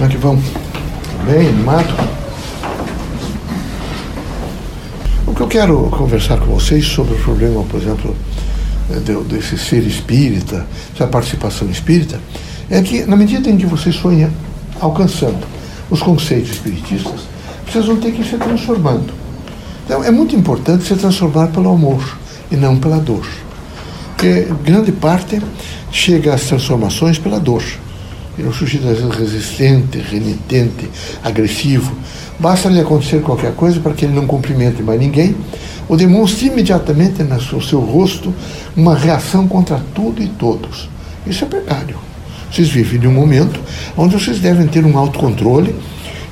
Como é que vão? Bem, animado? O que eu quero conversar com vocês sobre o problema, por exemplo, desse ser espírita, essa participação espírita, é que na medida em que vocês sonham alcançando os conceitos espiritistas, vocês vão ter que ir se transformando. Então é muito importante se transformar pelo amor e não pela dor. Porque grande parte chega às transformações pela dor. E o sujeito às vezes resistente, renitente, agressivo. Basta lhe acontecer qualquer coisa para que ele não cumprimente mais ninguém, ou demonstre imediatamente no seu rosto uma reação contra tudo e todos. Isso é precário. Vocês vivem de um momento onde vocês devem ter um autocontrole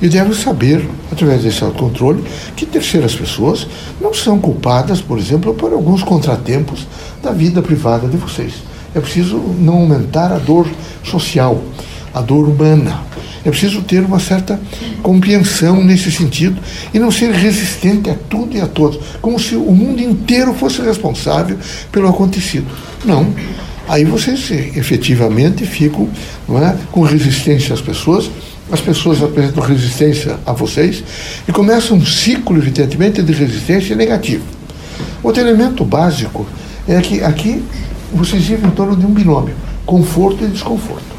e devem saber, através desse autocontrole, que terceiras pessoas não são culpadas, por exemplo, por alguns contratempos da vida privada de vocês. É preciso não aumentar a dor social, a dor humana. É preciso ter uma certa compreensão nesse sentido e não ser resistente a tudo e a todos, como se o mundo inteiro fosse responsável pelo acontecido. Não. Aí vocês efetivamente ficam é, com resistência às pessoas, as pessoas apresentam resistência a vocês e começa um ciclo, evidentemente, de resistência negativa. Outro elemento básico é que aqui vocês vivem em torno de um binômio: conforto e desconforto.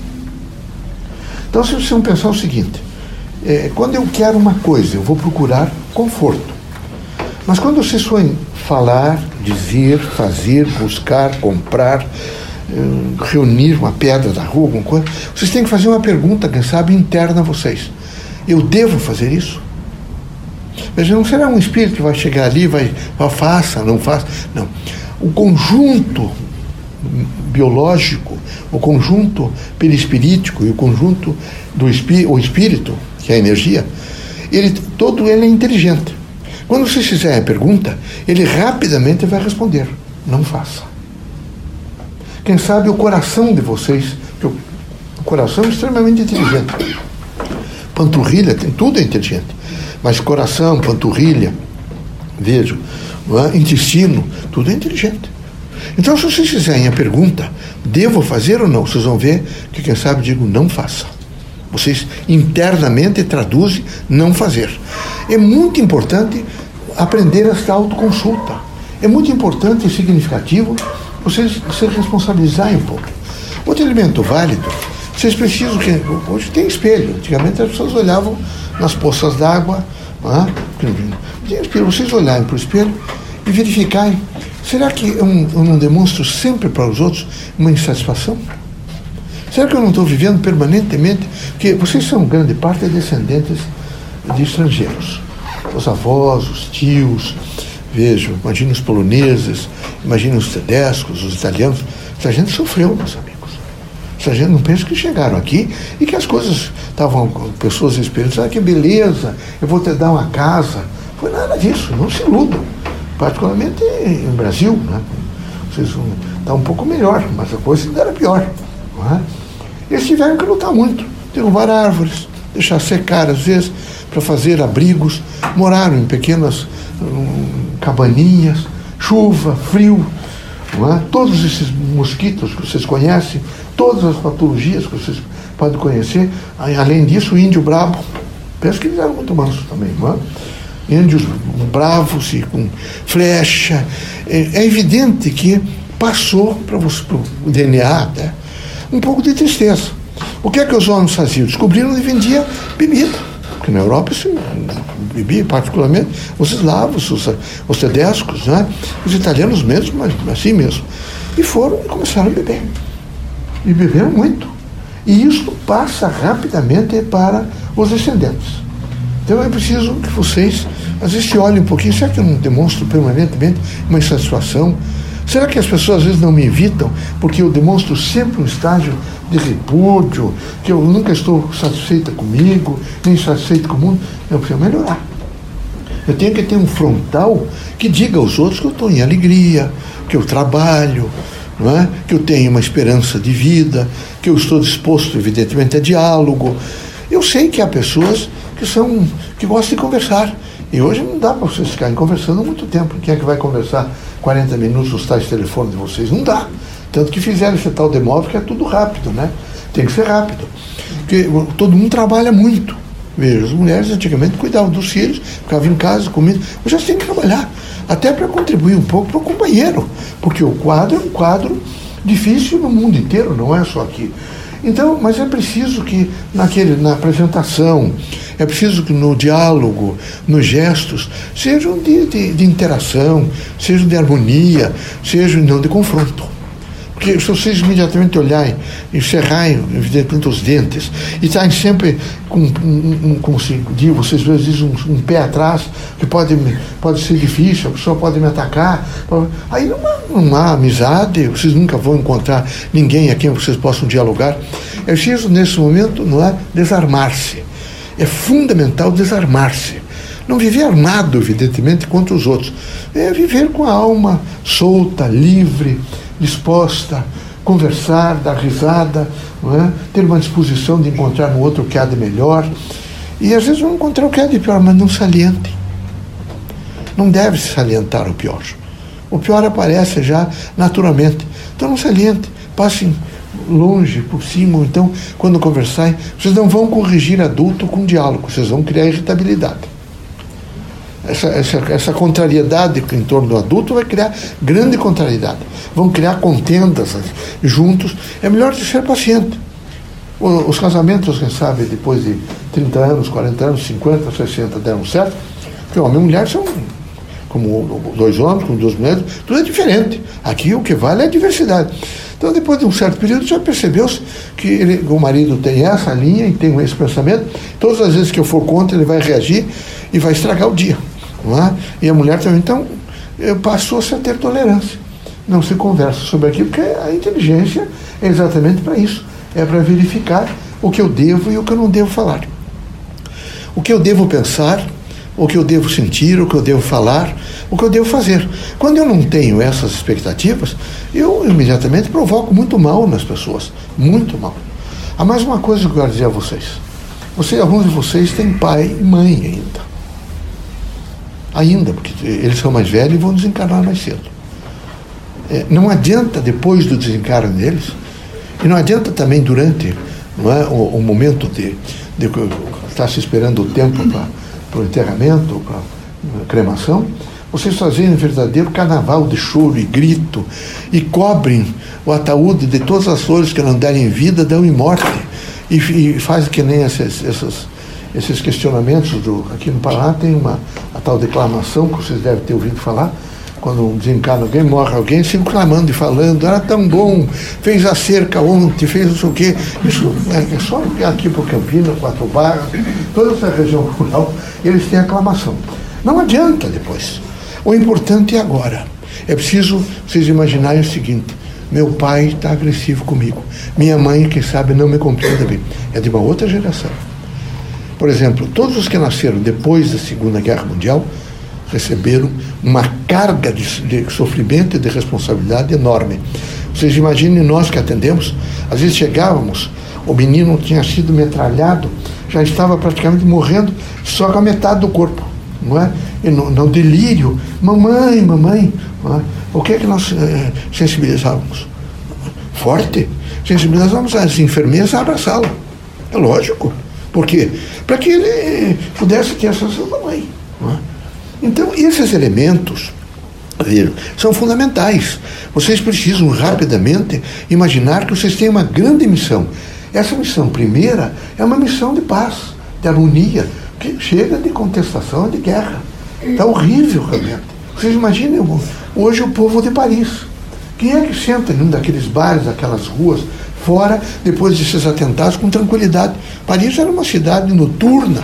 Então, se vocês vão pensar o seguinte: é, quando eu quero uma coisa, eu vou procurar conforto. Mas quando vocês forem falar, dizer, fazer, buscar, comprar, eh, reunir uma pedra da rua, alguma coisa, vocês têm que fazer uma pergunta, quem sabe, interna a vocês. Eu devo fazer isso? Veja, não será um espírito que vai chegar ali vai, vai faça, não faça. Não. O conjunto biológico, o conjunto perispirítico e o conjunto do espí o espírito, que é a energia, ele, todo ele é inteligente. Quando vocês fizerem a pergunta, ele rapidamente vai responder: não faça. Quem sabe o coração de vocês, o coração é extremamente inteligente. Panturrilha, tem, tudo é inteligente. Mas coração, panturrilha, vejo, é? intestino, tudo é inteligente. Então, se vocês fizerem a pergunta, devo fazer ou não, vocês vão ver que, quem sabe, digo, não faça. Vocês internamente traduzem não fazer. É muito importante aprender esta autoconsulta. É muito importante e significativo vocês se responsabilizarem um pouco. Outro elemento válido, vocês precisam que. Hoje tem espelho. Antigamente as pessoas olhavam nas poças d'água. Tem Vocês olharem para o espelho e verificarem Será que eu, não demonstro sempre para os outros uma insatisfação? Será que eu não estou vivendo permanentemente? Porque vocês são grande parte descendentes de estrangeiros. Os avós, os tios, vejo, imagina os poloneses, imagina os tedescos, os italianos. Essa gente sofreu, meus amigos. Essa gente não pensa que chegaram aqui e que as coisas estavam pessoas espíritas, ah, que beleza, eu vou te dar uma casa. Foi nada disso, não se iludam particularmente no Brasil, né? Estar um pouco melhor, mas a coisa ainda era pior. Não é? Eles tiveram que lutar muito, derrubar árvores, deixar secar às vezes para fazer abrigos, moraram em pequenas um, cabaninhas, chuva, frio, é? todos esses mosquitos que vocês conhecem, todas as patologias que vocês podem conhecer, além disso, o índio brabo, penso que eles eram muito mansos também, não é? Índios bravos e com flecha. É, é evidente que passou para o DNA né, um pouco de tristeza. O que é que os homens faziam? Descobriram que vendia bebida. Porque na Europa se bebia, particularmente os eslavos, os, os tedescos, né? os italianos mesmo, mas assim mesmo. E foram e começaram a beber. E beberam muito. E isso passa rapidamente para os descendentes. Então é preciso que vocês, às vezes, se olhem um pouquinho. Será que eu não demonstro permanentemente uma insatisfação? Será que as pessoas às vezes não me evitam porque eu demonstro sempre um estágio de repúdio, que eu nunca estou satisfeita comigo, nem satisfeito com o mundo? Eu preciso melhorar. Eu tenho que ter um frontal que diga aos outros que eu estou em alegria, que eu trabalho, não é? que eu tenho uma esperança de vida, que eu estou disposto, evidentemente, a diálogo. Eu sei que há pessoas que são que gostam de conversar. E hoje não dá para vocês ficarem conversando muito tempo. Quem é que vai conversar 40 minutos os tais telefones de vocês? Não dá. Tanto que fizeram esse tal demóvel que é tudo rápido, né? tem que ser rápido. Porque todo mundo trabalha muito. Veja, as mulheres antigamente cuidavam dos filhos, ficavam em casa, comendo. Hoje elas têm que trabalhar, até para contribuir um pouco para o companheiro, porque o quadro é um quadro difícil no mundo inteiro, não é só aqui. Então, mas é preciso que naquele, na apresentação, é preciso que no diálogo, nos gestos, sejam de, de, de interação, sejam de harmonia, sejam não de confronto. Porque se vocês imediatamente olharem e cerrarem, evidentemente, os dentes, e estarem sempre com, um, um, como se diz, vocês dizem, um, um, pé atrás, que pode, pode ser difícil, a pessoa pode me atacar, aí não há, não há amizade, vocês nunca vão encontrar ninguém a quem vocês possam dialogar. É preciso, nesse momento, não é desarmar-se. É fundamental desarmar-se. Não viver armado, evidentemente, contra os outros. É viver com a alma solta, livre, disposta, conversar, dar risada, é? ter uma disposição de encontrar no outro o que há de melhor. E às vezes vão encontrar o que há de pior, mas não saliente. Não deve se salientar o pior. O pior aparece já naturalmente. Então não saliente. Passem longe, por cima, ou então, quando conversarem, vocês não vão corrigir adulto com diálogo, vocês vão criar irritabilidade essa, essa, essa contrariedade em torno do adulto vai criar grande contrariedade. Vão criar contendas juntos. É melhor ser paciente. Os casamentos, quem sabe, depois de 30 anos, 40 anos, 50, 60 deram certo, porque homem e mulher são como dois homens, como duas mulheres, tudo é diferente. Aqui o que vale é a diversidade. Então, depois de um certo período, já percebeu que ele, o marido tem essa linha e tem esse pensamento. Todas as vezes que eu for contra, ele vai reagir e vai estragar o dia. Não é? E a mulher também. Então, passou-se a ter tolerância. Não se conversa sobre aquilo, porque a inteligência é exatamente para isso. É para verificar o que eu devo e o que eu não devo falar. O que eu devo pensar, o que eu devo sentir, o que eu devo falar, o que eu devo fazer. Quando eu não tenho essas expectativas, eu imediatamente provoco muito mal nas pessoas. Muito mal. Há mais uma coisa que eu quero dizer a vocês. Você, alguns de vocês têm pai e mãe ainda ainda, porque eles são mais velhos e vão desencarnar mais cedo. É, não adianta depois do desencarne deles, e não adianta também durante não é, o, o momento de, de estar se esperando o tempo para o enterramento, para a cremação, vocês fazerem um verdadeiro carnaval de choro e grito e cobrem o ataúde de todas as flores que não derem vida, dão em morte. E, e fazem que nem essas, essas esses questionamentos do, aqui no Paraná tem uma a tal declamação que vocês devem ter ouvido falar quando desencarna alguém, morre alguém, sempre clamando e falando, era tão bom, fez a cerca ontem, fez não sei o quê. Isso é, é só aqui por Campinas, Quatro Barras, toda essa região rural, eles têm aclamação. Não adianta depois. O importante é agora. É preciso vocês imaginarem o seguinte: meu pai está agressivo comigo. Minha mãe, quem sabe, não me compreende bem. É de uma outra geração. Por exemplo, todos os que nasceram depois da Segunda Guerra Mundial receberam uma carga de, de sofrimento e de responsabilidade enorme. Vocês imaginem nós que atendemos, às vezes chegávamos, o menino tinha sido metralhado, já estava praticamente morrendo, só com a metade do corpo, não é? E no, no delírio, mamãe, mamãe, é? o que é que nós eh, sensibilizávamos? Forte, sensibilizávamos as enfermeiras a abraçá-lo. É lógico. Por quê? Para que ele pudesse ter a sensação da mãe. É? Então, esses elementos são fundamentais. Vocês precisam rapidamente imaginar que vocês têm uma grande missão. Essa missão primeira é uma missão de paz, de harmonia, que chega de contestação, de guerra. Está horrível realmente. Vocês imaginem hoje o povo de Paris. Quem é que senta em um daqueles bares, daquelas ruas, fora depois desses atentados com tranquilidade. Paris era uma cidade noturna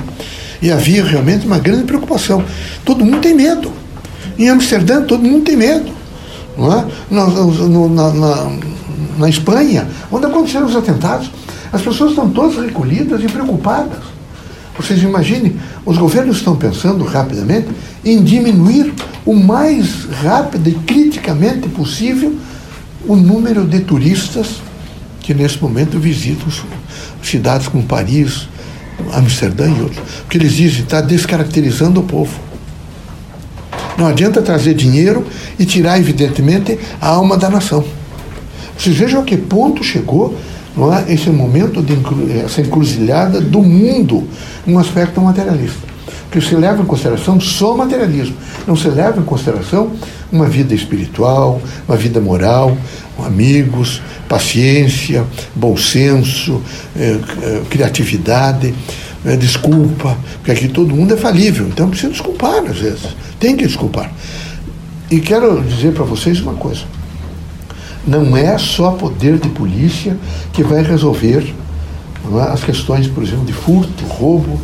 e havia realmente uma grande preocupação. Todo mundo tem medo. Em Amsterdã, todo mundo tem medo. Não é? na, na, na, na Espanha, onde aconteceram os atentados, as pessoas estão todas recolhidas e preocupadas. Vocês imaginem, os governos estão pensando rapidamente em diminuir o mais rápido e criticamente possível o número de turistas que nesse momento visitam cidades como Paris, Amsterdã e outros. Porque eles dizem está descaracterizando o povo. Não adianta trazer dinheiro e tirar, evidentemente, a alma da nação. Vocês vejam a que ponto chegou não é? esse momento de essa encruzilhada do mundo num aspecto materialista. Que se leva em consideração só o materialismo, não se leva em consideração uma vida espiritual, uma vida moral, amigos, paciência, bom senso, eh, eh, criatividade, eh, desculpa, porque aqui todo mundo é falível, então precisa desculpar às vezes, tem que desculpar. E quero dizer para vocês uma coisa: não é só poder de polícia que vai resolver é, as questões, por exemplo, de furto, roubo,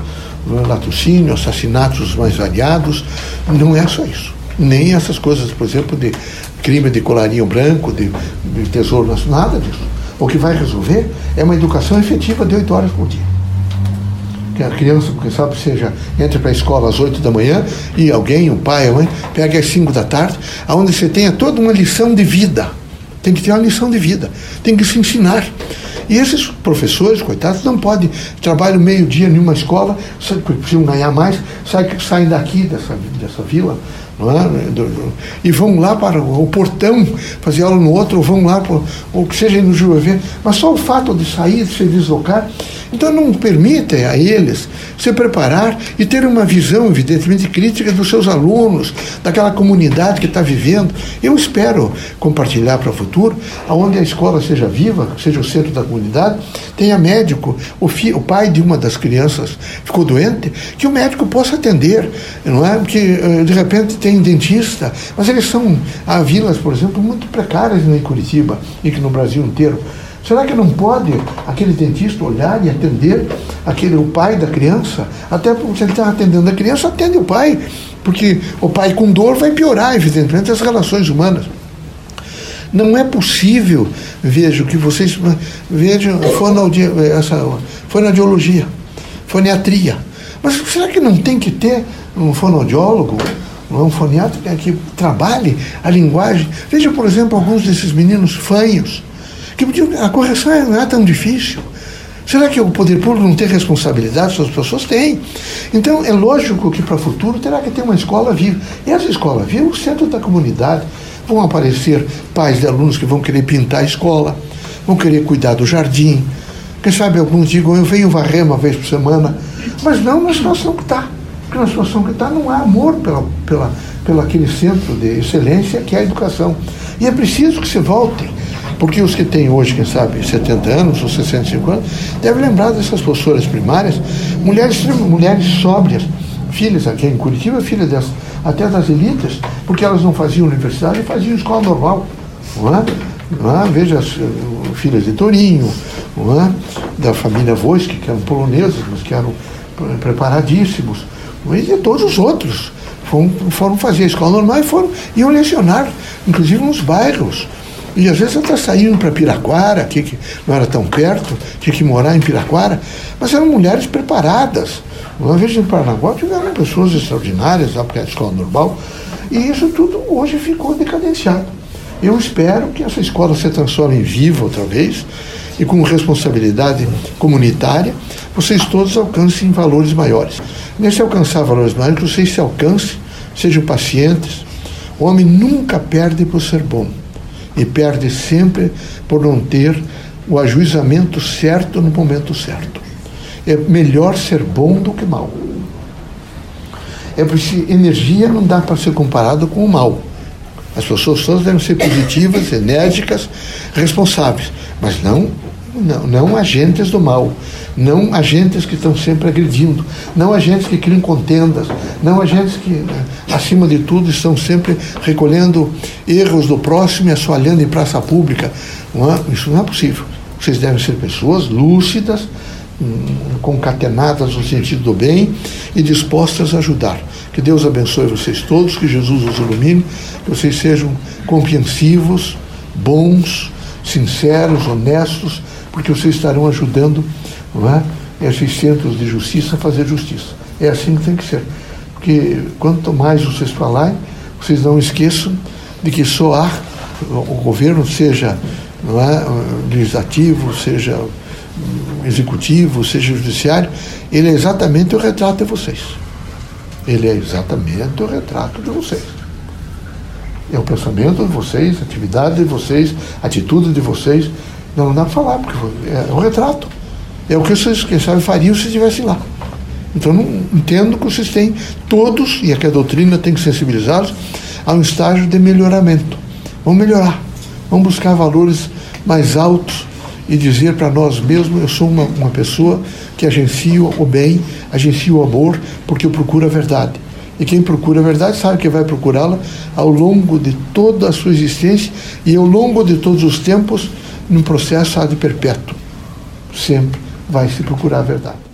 é, latrocínio, assassinatos mais variados. Não é só isso. Nem essas coisas, por exemplo, de crime de colarinho branco, de, de tesouro nacional, nada disso. O que vai resolver é uma educação efetiva de oito horas por dia que a criança, porque sabe, seja, entra para a escola às 8 da manhã e alguém, o pai, a mãe, pega às 5 da tarde, onde você tenha toda uma lição de vida. Tem que ter uma lição de vida, tem que se ensinar. E esses professores, coitados, não podem, trabalham meio-dia em uma escola, precisam ganhar mais, saem daqui dessa, dessa vila, é? e vão lá para o portão fazer aula no outro, ou vão lá, para, ou que seja no Juventude, mas só o fato de sair, de se deslocar, então não permite a eles se preparar e ter uma visão, evidentemente, crítica dos seus alunos, daquela comunidade que está vivendo. Eu espero compartilhar para o futuro, aonde a escola seja viva, seja o centro da comunidade, tenha médico, o, fi, o pai de uma das crianças ficou doente, que o médico possa atender, não é? Porque eh, de repente tem dentista, mas eles são, há vilas, por exemplo, muito precárias em Curitiba e que no Brasil inteiro. Será que não pode aquele dentista olhar e atender aquele, o pai da criança? Até porque se ele está atendendo a criança, atende o pai. Porque o pai com dor vai piorar, evidentemente, as relações humanas. Não é possível, vejo, que vocês vejam essa fonoaudiologia, foniatria. Mas será que não tem que ter um fonoaudiólogo, um foniatra que trabalhe a linguagem? Veja, por exemplo, alguns desses meninos fanhos que a correção não é tão difícil. Será que o poder público não tem responsabilidade sobre as pessoas? Tem. Então, é lógico que para o futuro terá que ter uma escola viva. E essa escola viva, o centro da comunidade. Vão aparecer pais de alunos que vão querer pintar a escola, vão querer cuidar do jardim. Quem sabe alguns digam, eu venho varrer uma vez por semana. Mas não na situação que está. Porque na situação que está não há amor pela, pela, pela aquele centro de excelência que é a educação. E é preciso que se voltem porque os que têm hoje, quem sabe, 70 anos ou 65 anos, devem lembrar dessas professoras primárias, mulheres, mulheres sóbrias, filhas aqui em Curitiba, filhas dessas, até das elites, porque elas não faziam universidade, faziam escola normal. Não é? Não é? Veja as uh, filhas de Torinho, é? da família Voiski, que eram polonesas, mas que eram preparadíssimos, e de todos os outros. Foram, foram fazer a escola normal e foram, iam lecionar, inclusive nos bairros. E às vezes até saíam para Piraquara, aqui que não era tão perto, tinha que morar em Piraquara, mas eram mulheres preparadas. Uma vez em Paranaguá tiveram pessoas extraordinárias, lá porque era escola normal, e isso tudo hoje ficou decadenciado. Eu espero que essa escola se transforme em viva outra vez e com responsabilidade comunitária, vocês todos alcancem valores maiores. Nesse alcançar valores maiores, que vocês se alcancem, sejam pacientes. O homem nunca perde por ser bom e perde sempre por não ter o ajuizamento certo no momento certo. É melhor ser bom do que mal. É porque energia não dá para ser comparado com o mal. As pessoas todas devem ser positivas, enérgicas, responsáveis, mas não, não, não agentes do mal não agentes que estão sempre agredindo, não agentes que criam contendas, não agentes que, né, acima de tudo, estão sempre recolhendo erros do próximo e assoalhando em praça pública. Não é? Isso não é possível. Vocês devem ser pessoas lúcidas, hum, concatenadas no sentido do bem e dispostas a ajudar. Que Deus abençoe vocês todos, que Jesus os ilumine, que vocês sejam compreensivos, bons, sinceros, honestos, porque vocês estarão ajudando é? esses centros de justiça a fazer justiça. É assim que tem que ser. Porque quanto mais vocês falarem, vocês não esqueçam de que há o governo, seja é, legislativo, seja executivo, seja judiciário, ele é exatamente o retrato de vocês. Ele é exatamente o retrato de vocês. É o pensamento de vocês, a atividade de vocês, a atitude de vocês, Não, não dá para falar, porque é um retrato. É o que vocês, quem sabe, fariam se estivessem lá. Então, não entendo que vocês têm todos, e aqui a doutrina tem que sensibilizá-los, a um estágio de melhoramento. Vamos melhorar, vamos buscar valores mais altos e dizer para nós mesmos: eu sou uma, uma pessoa que agencia o bem, agencia o amor, porque eu procuro a verdade. E quem procura a verdade sabe que vai procurá-la ao longo de toda a sua existência e ao longo de todos os tempos, num processo ad perpétuo. Sempre vai se procurar a verdade.